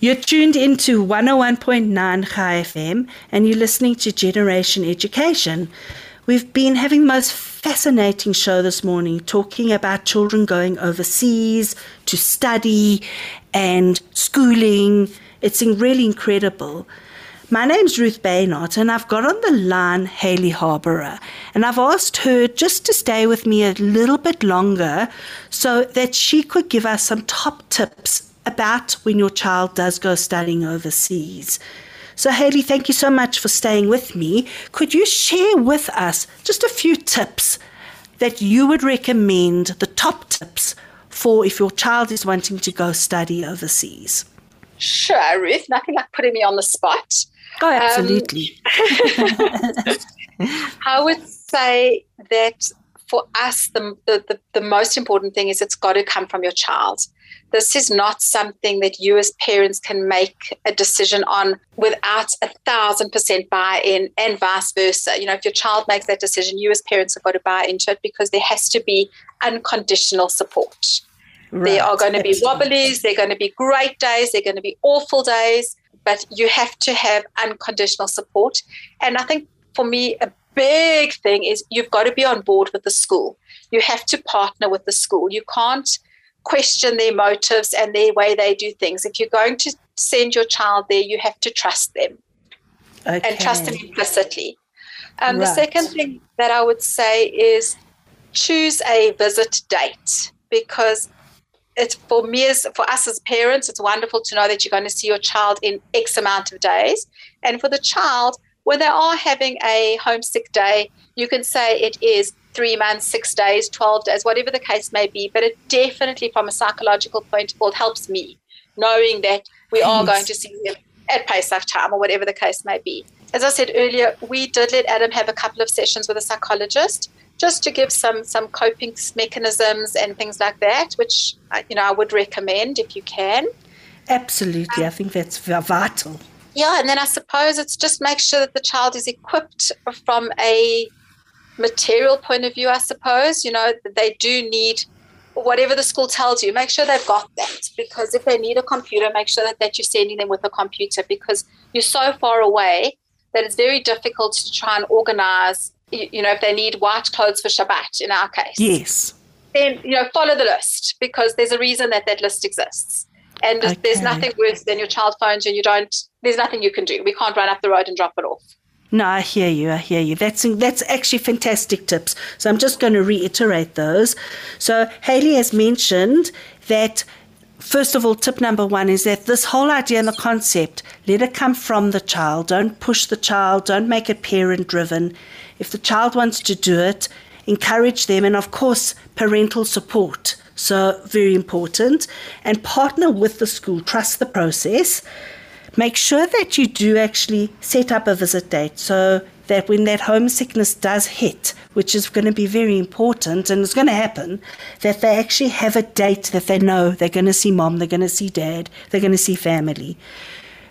You're tuned into 101.9 Chai FM and you're listening to Generation Education. We've been having the most fascinating show this morning talking about children going overseas to study and schooling. It's really incredible. My name's Ruth Beinart, and I've got on the line Haley Harborough. And I've asked her just to stay with me a little bit longer so that she could give us some top tips about when your child does go studying overseas. So, Haley, thank you so much for staying with me. Could you share with us just a few tips that you would recommend, the top tips for if your child is wanting to go study overseas? Sure, Ruth. Nothing like putting me on the spot. Oh, absolutely. Um, I would say that for us, the, the, the, most important thing is it's got to come from your child. This is not something that you as parents can make a decision on without a thousand percent buy in and vice versa. You know, if your child makes that decision, you as parents have got to buy into it because there has to be unconditional support. Right. There are going to be wobblies, there are going to be great days, there are going to be awful days, but you have to have unconditional support. And I think for me, a big thing is you've got to be on board with the school. You have to partner with the school. You can't question their motives and their way they do things. If you're going to send your child there, you have to trust them okay. and trust them implicitly. Um, right. The second thing that I would say is choose a visit date because it's for me as for us as parents, it's wonderful to know that you're going to see your child in X amount of days. And for the child, when they are having a homesick day, you can say it is three months, six days, 12 days, whatever the case may be. But it definitely, from a psychological point of view, helps me knowing that we are going to see them at Pesach time or whatever the case may be. As I said earlier, we did let Adam have a couple of sessions with a psychologist just to give some some coping mechanisms and things like that, which uh, you know I would recommend if you can. Absolutely, I think that's vital yeah, and then I suppose it's just make sure that the child is equipped from a material point of view, I suppose. You know, they do need whatever the school tells you, make sure they've got that. Because if they need a computer, make sure that, that you're sending them with a computer because you're so far away that it's very difficult to try and organize, you, you know, if they need white clothes for Shabbat in our case. Yes. Then, you know, follow the list because there's a reason that that list exists. And okay. there's nothing worse than your child phones and you don't, there's nothing you can do. We can't run up the road and drop it off. No, I hear you. I hear you. That's that's actually fantastic tips. So I'm just going to reiterate those. So Haley has mentioned that first of all, tip number one is that this whole idea and the concept let it come from the child. Don't push the child. Don't make it parent driven. If the child wants to do it, encourage them, and of course, parental support. So, very important. And partner with the school, trust the process. Make sure that you do actually set up a visit date so that when that homesickness does hit, which is going to be very important and it's going to happen, that they actually have a date that they know they're going to see mom, they're going to see dad, they're going to see family.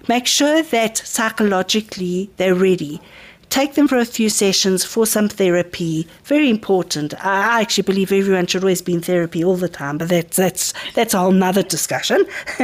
Make sure that psychologically they're ready take them for a few sessions for some therapy. Very important. I actually believe everyone should always be in therapy all the time, but that's that's that's a whole nother discussion.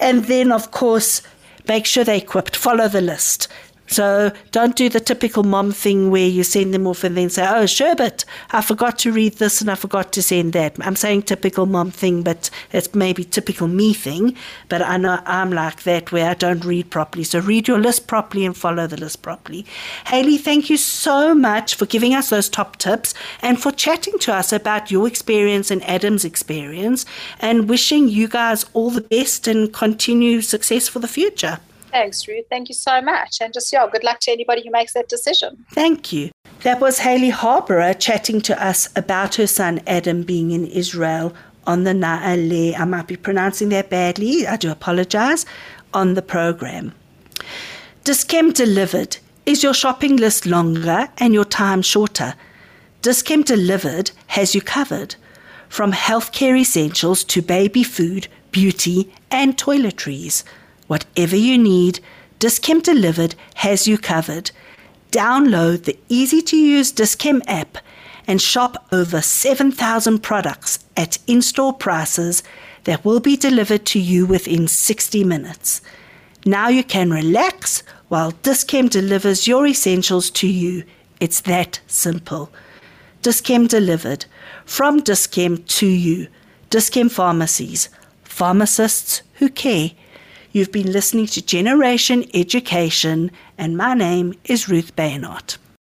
and then of course make sure they're equipped. Follow the list. So don't do the typical mom thing where you send them off and then say, oh, Sherbet, I forgot to read this and I forgot to send that. I'm saying typical mom thing, but it's maybe typical me thing. But I know I'm like that where I don't read properly. So read your list properly and follow the list properly. Haley, thank you so much for giving us those top tips and for chatting to us about your experience and Adam's experience and wishing you guys all the best and continue success for the future. Thanks, Ruth. Thank you so much. And just, yeah, good luck to anybody who makes that decision. Thank you. That was Haley Harborough chatting to us about her son Adam being in Israel on the Na'ale. I might be pronouncing that badly. I do apologize. On the program. Dis-Chem Delivered. Is your shopping list longer and your time shorter? Dis-Chem Delivered has you covered. From healthcare essentials to baby food, beauty, and toiletries. Whatever you need, Dis-Chem Delivered has you covered. Download the easy to use Dis-Chem app and shop over 7,000 products at in store prices that will be delivered to you within 60 minutes. Now you can relax while Dis-Chem delivers your essentials to you. It's that simple. Dis-Chem delivered from Dis-Chem to you. Dis-Chem Pharmacies, pharmacists who care. You've been listening to Generation Education, and my name is Ruth Beinart.